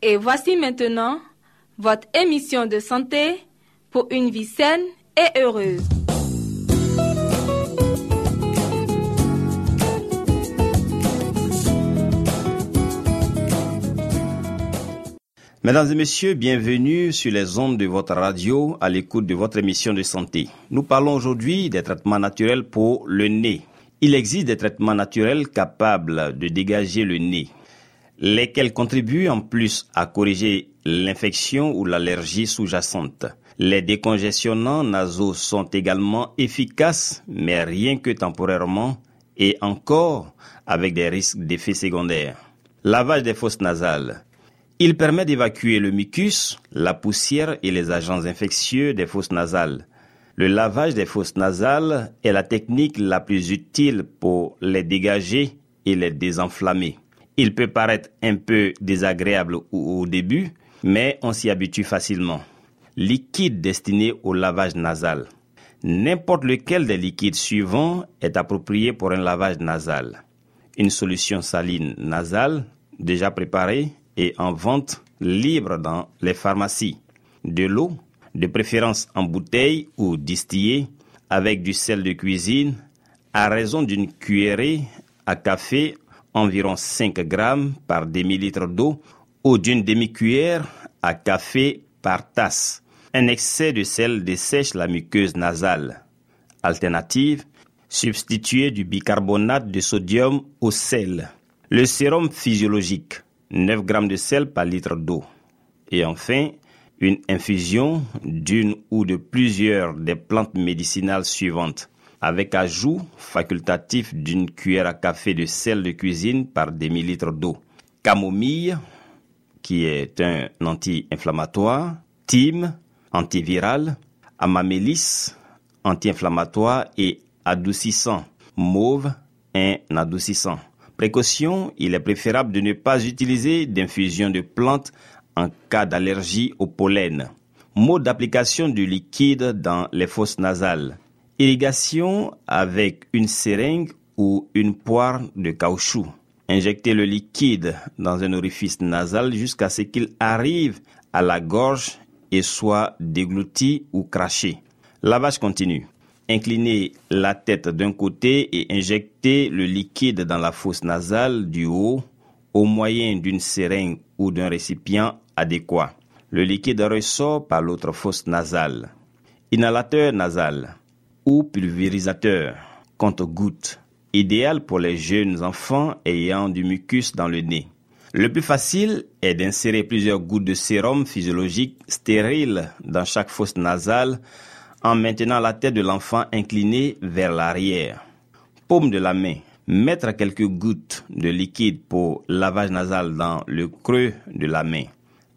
Et voici maintenant votre émission de santé pour une vie saine et heureuse. Mesdames et messieurs, bienvenue sur les ondes de votre radio à l'écoute de votre émission de santé. Nous parlons aujourd'hui des traitements naturels pour le nez. Il existe des traitements naturels capables de dégager le nez, lesquels contribuent en plus à corriger l'infection ou l'allergie sous-jacente. Les décongestionnants nasaux sont également efficaces, mais rien que temporairement et encore avec des risques d'effets secondaires. Lavage des fosses nasales. Il permet d'évacuer le mucus, la poussière et les agents infectieux des fosses nasales. Le lavage des fosses nasales est la technique la plus utile pour les dégager et les désenflammer. Il peut paraître un peu désagréable au, début, mais on s'y habitue facilement. Liquide destiné au lavage nasal. N'importe lequel des liquides suivants est approprié pour un lavage nasal. Une solution saline nasale déjà préparée et en vente libre dans les pharmacies. De l'eau, de préférence en bouteille ou distillée, avec du sel de cuisine, à raison d'une cuillerée à café, environ 5 grammes par demi-litre d'eau, ou d'une demi-cuillère à café par tasse. Un excès de sel dessèche la muqueuse nasale. Alternative, substituer du bicarbonate de sodium au sel. Le sérum physiologique, 9 grammes de sel par litre d'eau. Et enfin, une infusion d'une ou de plusieurs des plantes médicinales suivantes, avec ajout facultatif d'une cuillère à café de sel de cuisine par demi-litre d'eau. Camomille, qui est un anti-inflammatoire, thym, antiviral, amamélis, anti-inflammatoire et adoucissant, mauve, un adoucissant. Précaution, il est préférable de ne pas utiliser d'infusion de plantes en cas d'allergie au pollen. Mode d'application du liquide dans les fosses nasales. Irrigation avec une seringue ou une poire de caoutchouc. Injectez le liquide dans un orifice nasal jusqu'à ce qu'il arrive à la gorge et soit déglouti ou craché. Lavage continu. Inclinez la tête d'un côté et injectez le liquide dans la fosse nasale du haut au moyen d'une seringue ou d'un récipient adéquat. Le liquide ressort par l'autre fosse nasale. Inhalateur nasal ou pulvérisateur compte-gouttes, idéal pour les jeunes enfants ayant du mucus dans le nez. Le plus facile est d'insérer plusieurs gouttes de sérum physiologique stérile dans chaque fosse nasale en maintenant la tête de l'enfant inclinée vers l'arrière. Paume de la main. Mettre quelques gouttes de liquide pour lavage nasal dans le creux de la main.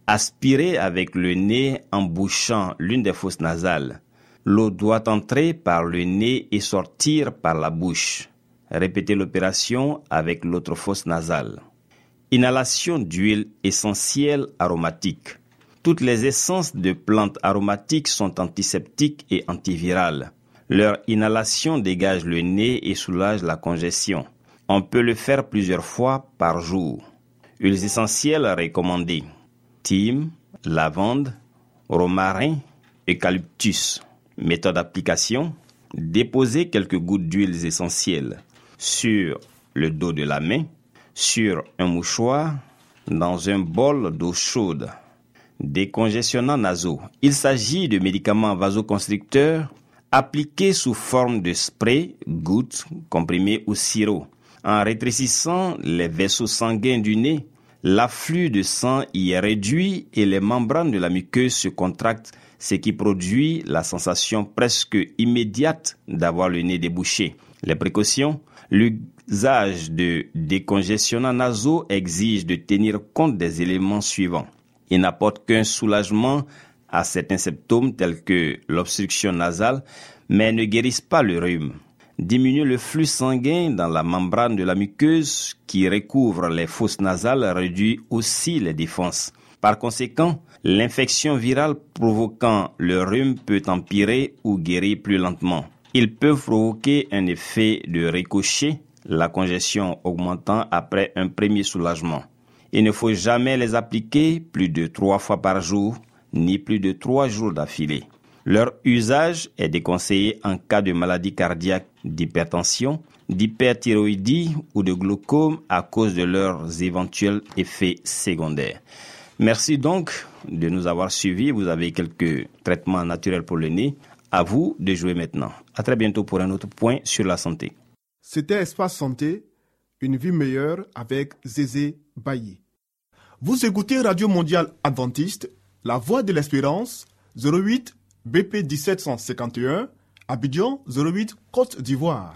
Aspirer avec le nez en bouchant l'une des fosses nasales. L'eau doit entrer par le nez et sortir par la bouche. Répétez l'opération avec l'autre fosse nasale. Inhalation d'huile essentielle aromatique. Toutes les essences de plantes aromatiques sont antiseptiques et antivirales. Leur inhalation dégage le nez et soulage la congestion. On peut le faire plusieurs fois par jour. Huiles essentielles recommandées. Thym, lavande, romarin, eucalyptus. Méthode d'application. Déposez quelques gouttes d'huiles essentielles sur le dos de la main, sur un mouchoir, dans un bol d'eau chaude. Décongestionnants nasaux. Il s'agit de médicaments vasoconstricteurs appliqués sous forme de spray, gouttes, comprimés ou sirop. En rétrécissant les vaisseaux sanguins du nez, l'afflux de sang y est réduit et les membranes de la muqueuse se contractent, ce qui produit la sensation presque immédiate d'avoir le nez débouché. Les précautions L'usage de décongestionnants nasaux exige de tenir compte des éléments suivants. Il n'apporte qu'un soulagement à certains symptômes tels que l'obstruction nasale, mais ne guérissent pas le rhume. Diminuer le flux sanguin dans la membrane de la muqueuse qui recouvre les fosses nasales réduit aussi les défenses. Par conséquent, l'infection virale provoquant le rhume peut empirer ou guérir plus lentement. Ils peuvent provoquer un effet de ricochet, la congestion augmentant après un premier soulagement. Il ne faut jamais les appliquer plus de trois fois par jour, ni plus de trois jours d'affilée. Leur usage est déconseillé en cas de maladie cardiaque, d'hypertension, d'hyperthyroïdie ou de glaucome à cause de leurs éventuels effets secondaires. Merci donc de nous avoir suivis. Vous avez quelques traitements naturels pour le nez. À vous de jouer maintenant. À très bientôt pour un autre point sur la santé. C'était Espace Santé, une vie meilleure avec Zézé Bailly. Vous écoutez Radio Mondiale Adventiste, La Voix de l'Espérance, 08 BP 1751, Abidjan 08 Côte d'Ivoire.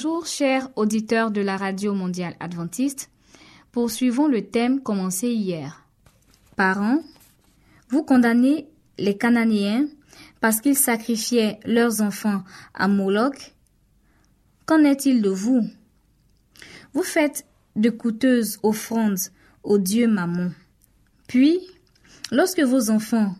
Bonjour chers auditeurs de la Radio mondiale adventiste. Poursuivons le thème commencé hier. Parents, vous condamnez les Cananéens parce qu'ils sacrifiaient leurs enfants à Moloch. Qu'en est-il de vous? Vous faites de coûteuses offrandes au dieu Mammon. Puis, lorsque vos enfants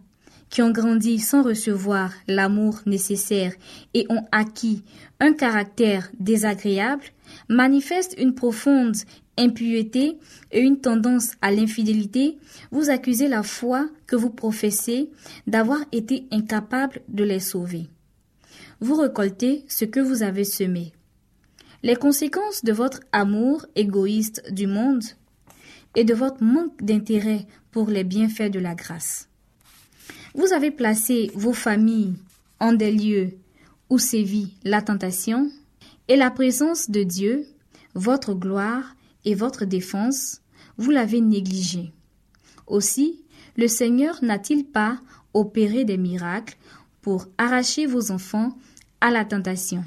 qui ont grandi sans recevoir l'amour nécessaire et ont acquis un caractère désagréable, manifestent une profonde impureté et une tendance à l'infidélité, vous accusez la foi que vous professez d'avoir été incapable de les sauver. Vous récoltez ce que vous avez semé. Les conséquences de votre amour égoïste du monde et de votre manque d'intérêt pour les bienfaits de la grâce. Vous avez placé vos familles en des lieux où sévit la tentation et la présence de Dieu, votre gloire et votre défense, vous l'avez négligé. Aussi, le Seigneur n'a-t-il pas opéré des miracles pour arracher vos enfants à la tentation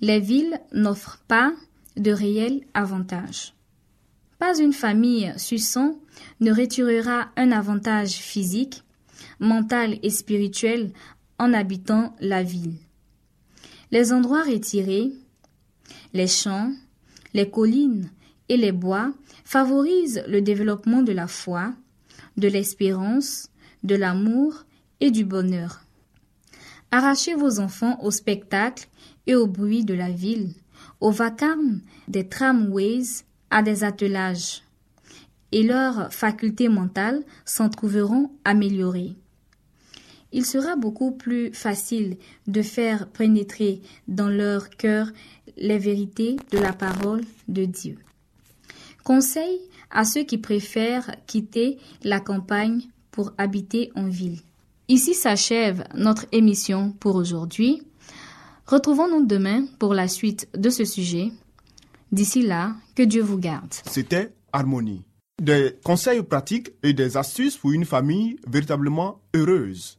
Les villes n'offrent pas de réels avantages. Pas une famille suçant ne retirera un avantage physique mental et spirituel en habitant la ville. Les endroits retirés, les champs, les collines et les bois favorisent le développement de la foi, de l'espérance, de l'amour et du bonheur. Arrachez vos enfants au spectacle et au bruit de la ville, au vacarme des tramways, à des attelages, et leurs facultés mentales s'en trouveront améliorées il sera beaucoup plus facile de faire pénétrer dans leur cœur les vérités de la parole de Dieu. Conseil à ceux qui préfèrent quitter la campagne pour habiter en ville. Ici s'achève notre émission pour aujourd'hui. Retrouvons-nous demain pour la suite de ce sujet. D'ici là, que Dieu vous garde. C'était Harmonie. Des conseils pratiques et des astuces pour une famille véritablement heureuse.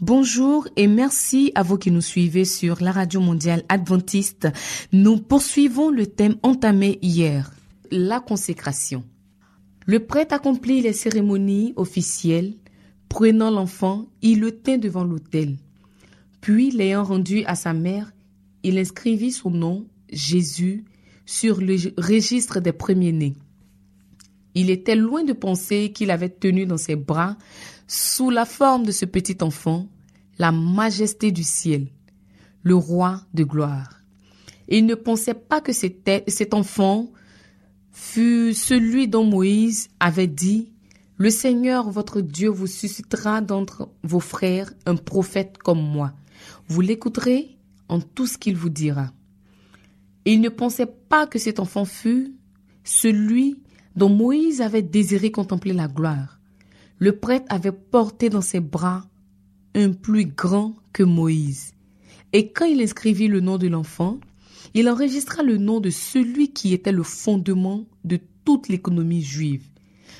Bonjour et merci à vous qui nous suivez sur la radio mondiale adventiste. Nous poursuivons le thème entamé hier, la consécration. Le prêtre accomplit les cérémonies officielles. Prenant l'enfant, il le tint devant l'autel. Puis, l'ayant rendu à sa mère, il inscrivit son nom, Jésus, sur le registre des premiers-nés. Il était loin de penser qu'il avait tenu dans ses bras, sous la forme de ce petit enfant, la majesté du ciel, le roi de gloire. Il ne pensait pas que cet enfant fut celui dont Moïse avait dit, Le Seigneur votre Dieu vous suscitera d'entre vos frères un prophète comme moi. Vous l'écouterez en tout ce qu'il vous dira. il ne pensait pas que cet enfant fût celui dont Moïse avait désiré contempler la gloire. Le prêtre avait porté dans ses bras un plus grand que Moïse. Et quand il inscrivit le nom de l'enfant, il enregistra le nom de celui qui était le fondement de toute l'économie juive.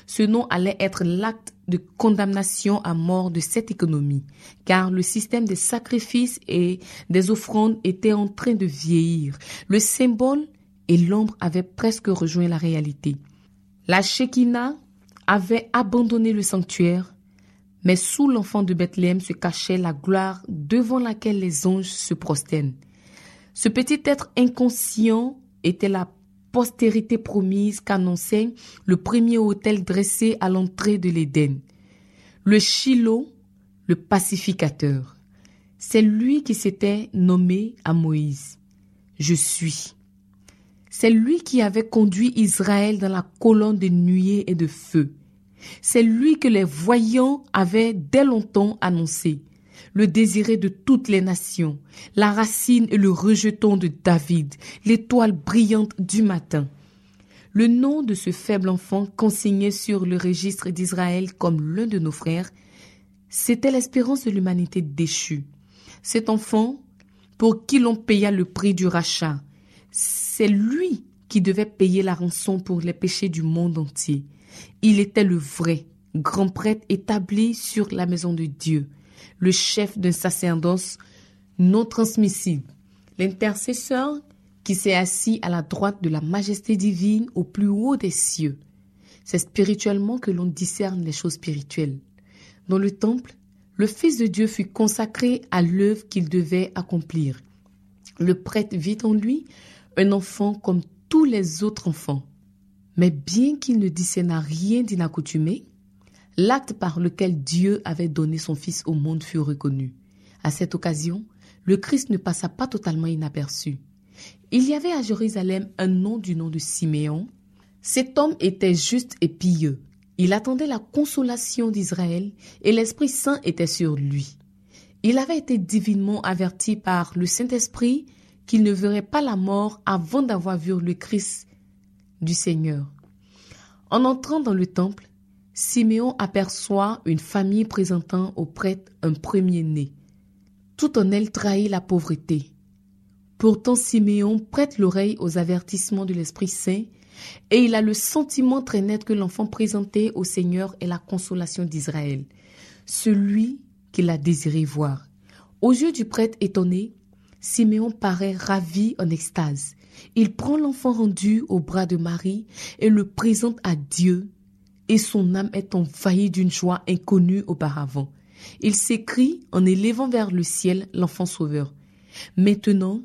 Ce nom allait être l'acte de condamnation à mort de cette économie, car le système des sacrifices et des offrandes était en train de vieillir. Le symbole et l'ombre avaient presque rejoint la réalité. La Shekinah avait abandonné le sanctuaire mais sous l'enfant de Bethléem se cachait la gloire devant laquelle les anges se prosternent. Ce petit être inconscient était la postérité promise qu'annonçait le premier autel dressé à l'entrée de l'Éden. Le Shiloh, le pacificateur. C'est lui qui s'était nommé à Moïse. Je suis. C'est lui qui avait conduit Israël dans la colonne de nuée et de feu. C'est lui que les voyants avaient dès longtemps annoncé, le désiré de toutes les nations, la racine et le rejeton de David, l'étoile brillante du matin. Le nom de ce faible enfant consigné sur le registre d'Israël comme l'un de nos frères, c'était l'espérance de l'humanité déchue. Cet enfant, pour qui l'on paya le prix du rachat, c'est lui qui devait payer la rançon pour les péchés du monde entier. Il était le vrai grand prêtre établi sur la maison de Dieu, le chef d'un sacerdoce non transmissible, l'intercesseur qui s'est assis à la droite de la majesté divine au plus haut des cieux. C'est spirituellement que l'on discerne les choses spirituelles. Dans le temple, le Fils de Dieu fut consacré à l'œuvre qu'il devait accomplir. Le prêtre vit en lui un enfant comme tous les autres enfants. Mais bien qu'il ne discerna rien d'inaccoutumé, l'acte par lequel Dieu avait donné son Fils au monde fut reconnu. À cette occasion, le Christ ne passa pas totalement inaperçu. Il y avait à Jérusalem un nom du nom de Siméon. Cet homme était juste et pieux. Il attendait la consolation d'Israël et l'Esprit Saint était sur lui. Il avait été divinement averti par le Saint-Esprit qu'il ne verrait pas la mort avant d'avoir vu le Christ du Seigneur. En entrant dans le temple, Siméon aperçoit une famille présentant au prêtre un premier-né. Tout en elle trahit la pauvreté. Pourtant Siméon prête l'oreille aux avertissements de l'Esprit Saint et il a le sentiment très net que l'enfant présenté au Seigneur est la consolation d'Israël, celui qu'il a désiré voir. Aux yeux du prêtre étonné, Siméon paraît ravi en extase. Il prend l'enfant rendu au bras de Marie et le présente à Dieu, et son âme est envahie d'une joie inconnue auparavant. Il s'écrie en élevant vers le ciel l'enfant sauveur. Maintenant,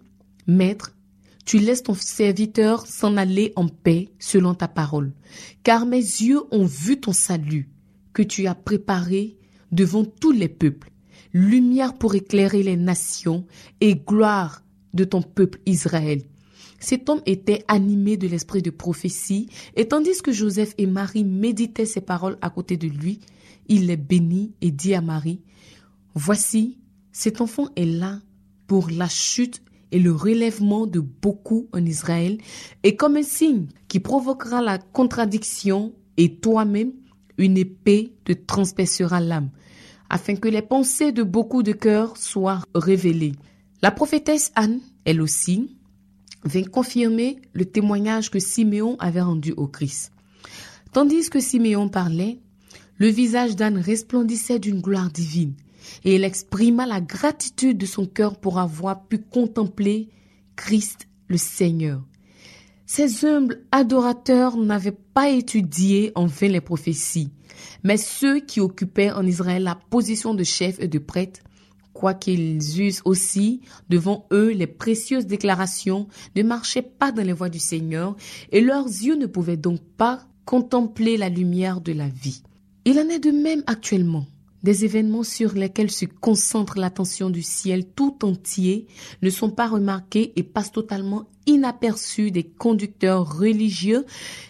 Maître, tu laisses ton serviteur s'en aller en paix selon ta parole, car mes yeux ont vu ton salut, que tu as préparé devant tous les peuples, lumière pour éclairer les nations et gloire de ton peuple Israël. Cet homme était animé de l'esprit de prophétie, et tandis que Joseph et Marie méditaient ces paroles à côté de lui, il les bénit et dit à Marie, Voici, cet enfant est là pour la chute et le relèvement de beaucoup en Israël, et comme un signe qui provoquera la contradiction, et toi-même, une épée te transpercera l'âme, afin que les pensées de beaucoup de cœurs soient révélées. La prophétesse Anne, elle aussi, vint confirmer le témoignage que Siméon avait rendu au Christ. Tandis que Siméon parlait, le visage d'Anne resplendissait d'une gloire divine, et elle exprima la gratitude de son cœur pour avoir pu contempler Christ le Seigneur. Ces humbles adorateurs n'avaient pas étudié en vain les prophéties, mais ceux qui occupaient en Israël la position de chef et de prêtre quoiqu'ils eussent aussi devant eux les précieuses déclarations, ne marchaient pas dans les voies du Seigneur, et leurs yeux ne pouvaient donc pas contempler la lumière de la vie. Il en est de même actuellement. Des événements sur lesquels se concentre l'attention du ciel tout entier ne sont pas remarqués et passent totalement inaperçus des conducteurs religieux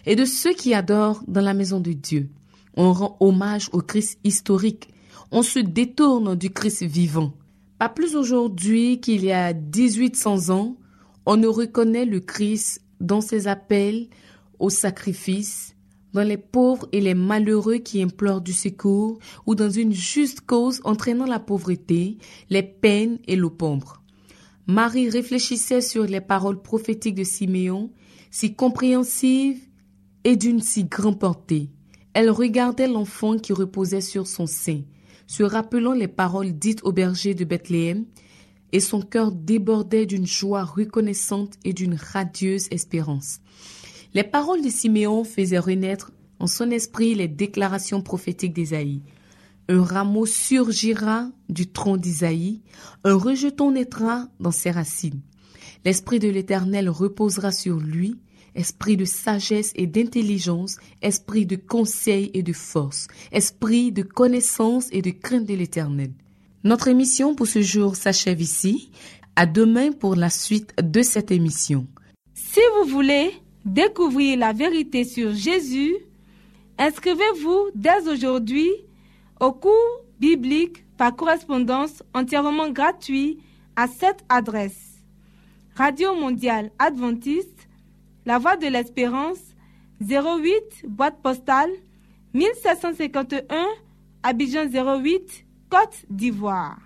et de ceux qui adorent dans la maison de Dieu. On rend hommage au Christ historique, on se détourne du Christ vivant. Pas plus aujourd'hui qu'il y a 1800 ans, on ne reconnaît le Christ dans ses appels au sacrifice, dans les pauvres et les malheureux qui implorent du secours, ou dans une juste cause entraînant la pauvreté, les peines et l'opombre. Marie réfléchissait sur les paroles prophétiques de Siméon, si compréhensives et d'une si grande portée. Elle regardait l'enfant qui reposait sur son sein, se rappelant les paroles dites au berger de Bethléem, et son cœur débordait d'une joie reconnaissante et d'une radieuse espérance. Les paroles de Siméon faisaient renaître en son esprit les déclarations prophétiques d'Ésaïe. Un rameau surgira du tronc d'Isaïe, un rejeton naîtra dans ses racines. L'Esprit de l'Éternel reposera sur lui, esprit de sagesse et d'intelligence, esprit de conseil et de force, esprit de connaissance et de crainte de l'Éternel. Notre émission pour ce jour s'achève ici. À demain pour la suite de cette émission. Si vous voulez découvrir la vérité sur Jésus, inscrivez-vous dès aujourd'hui au cours biblique par correspondance entièrement gratuit à cette adresse. Radio Mondiale Adventiste, La Voix de l'Espérance, 08 boîte postale 1751 Abidjan 08 Côte d'Ivoire.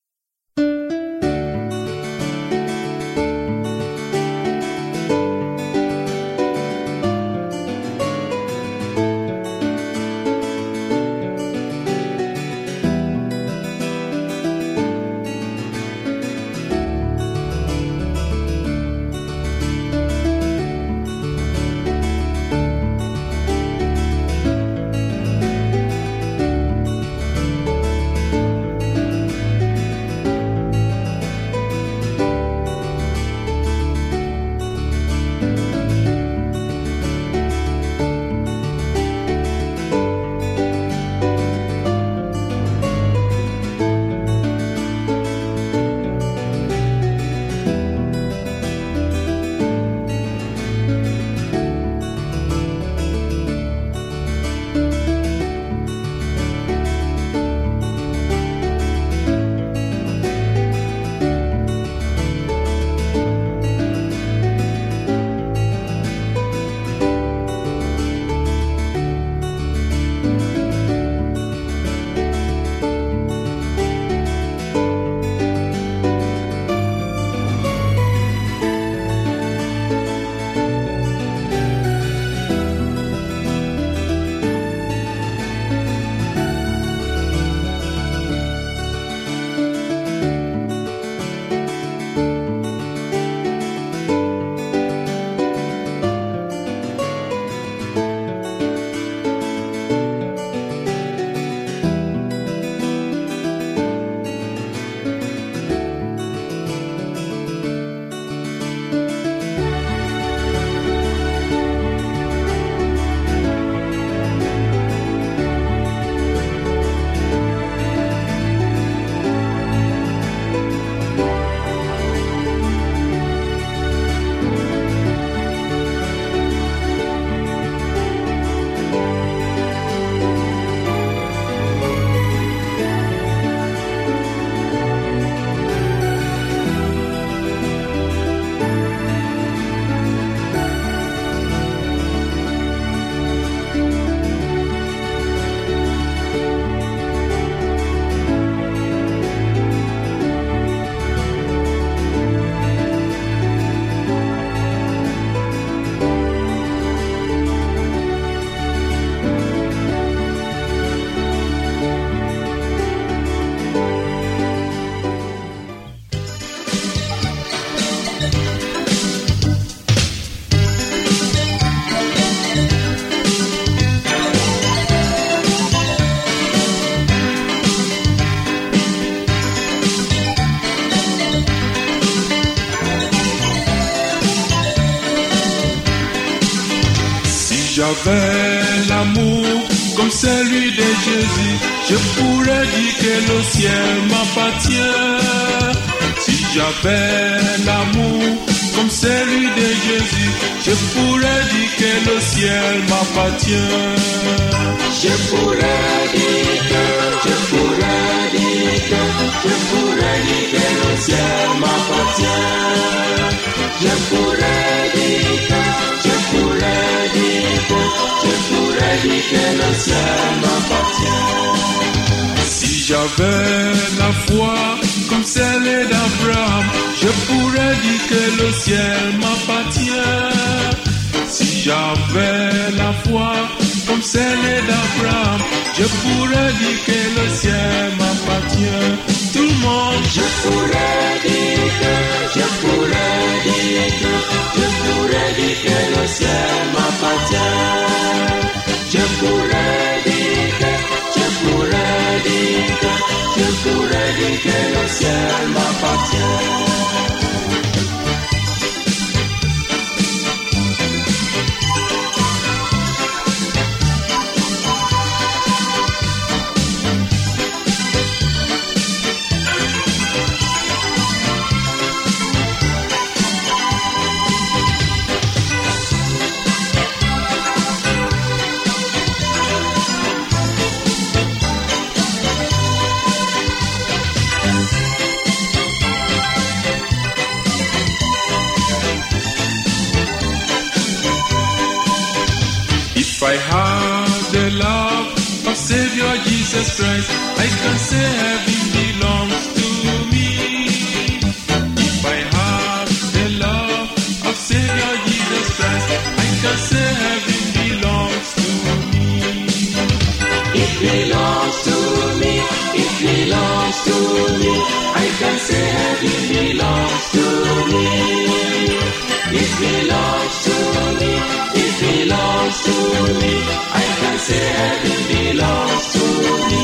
Je pourrais dire que le ciel m'appartient. Si j'avais l'amour comme celui de Jésus, je pourrais dire que le ciel m'appartient. Je pourrais dire que, je pourrais dire que, je pourrais dire que le ciel m'appartient. Je pourrais dire que, je le ciel m'appartient. Si j'avais la foi comme celle d'Abraham, je pourrais dire que le ciel m'appartient. Si j'avais la foi comme celle d'Abraham, je pourrais dire que le ciel m'appartient. Tout le monde, je pourrais dire que, je pourrais dire que, je pourrais dire que le ciel m'appartient. Je pourrais dire que, je pourrais dire que, I can say heaven belongs to me.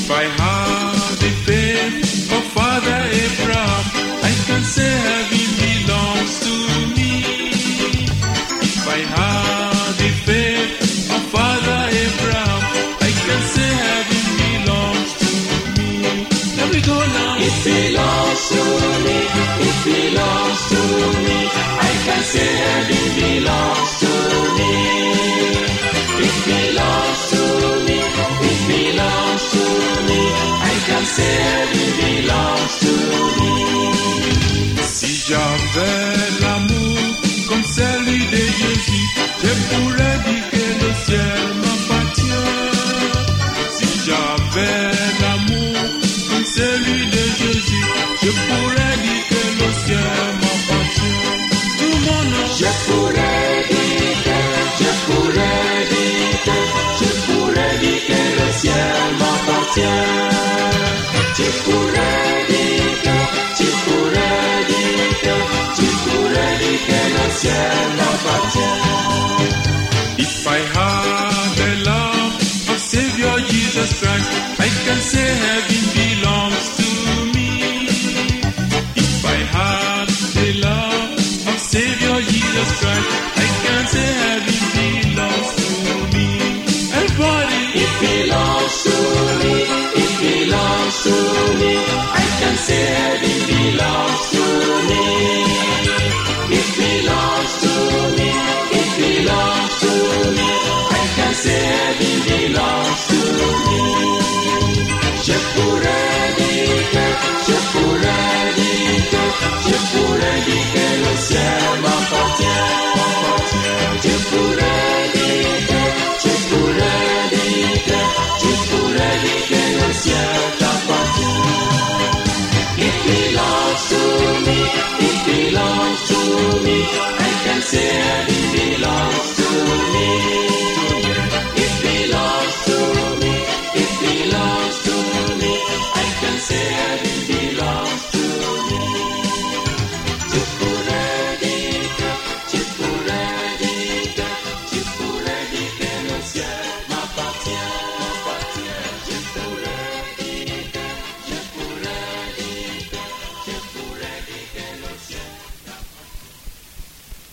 If I have the faith of Father Abraham, I can say heaven belongs to me. If I have the faith of Father Abraham, I can say heaven belongs to me. There we go now. It belongs to me. It belongs to me. I can say heaven belongs to me. cielo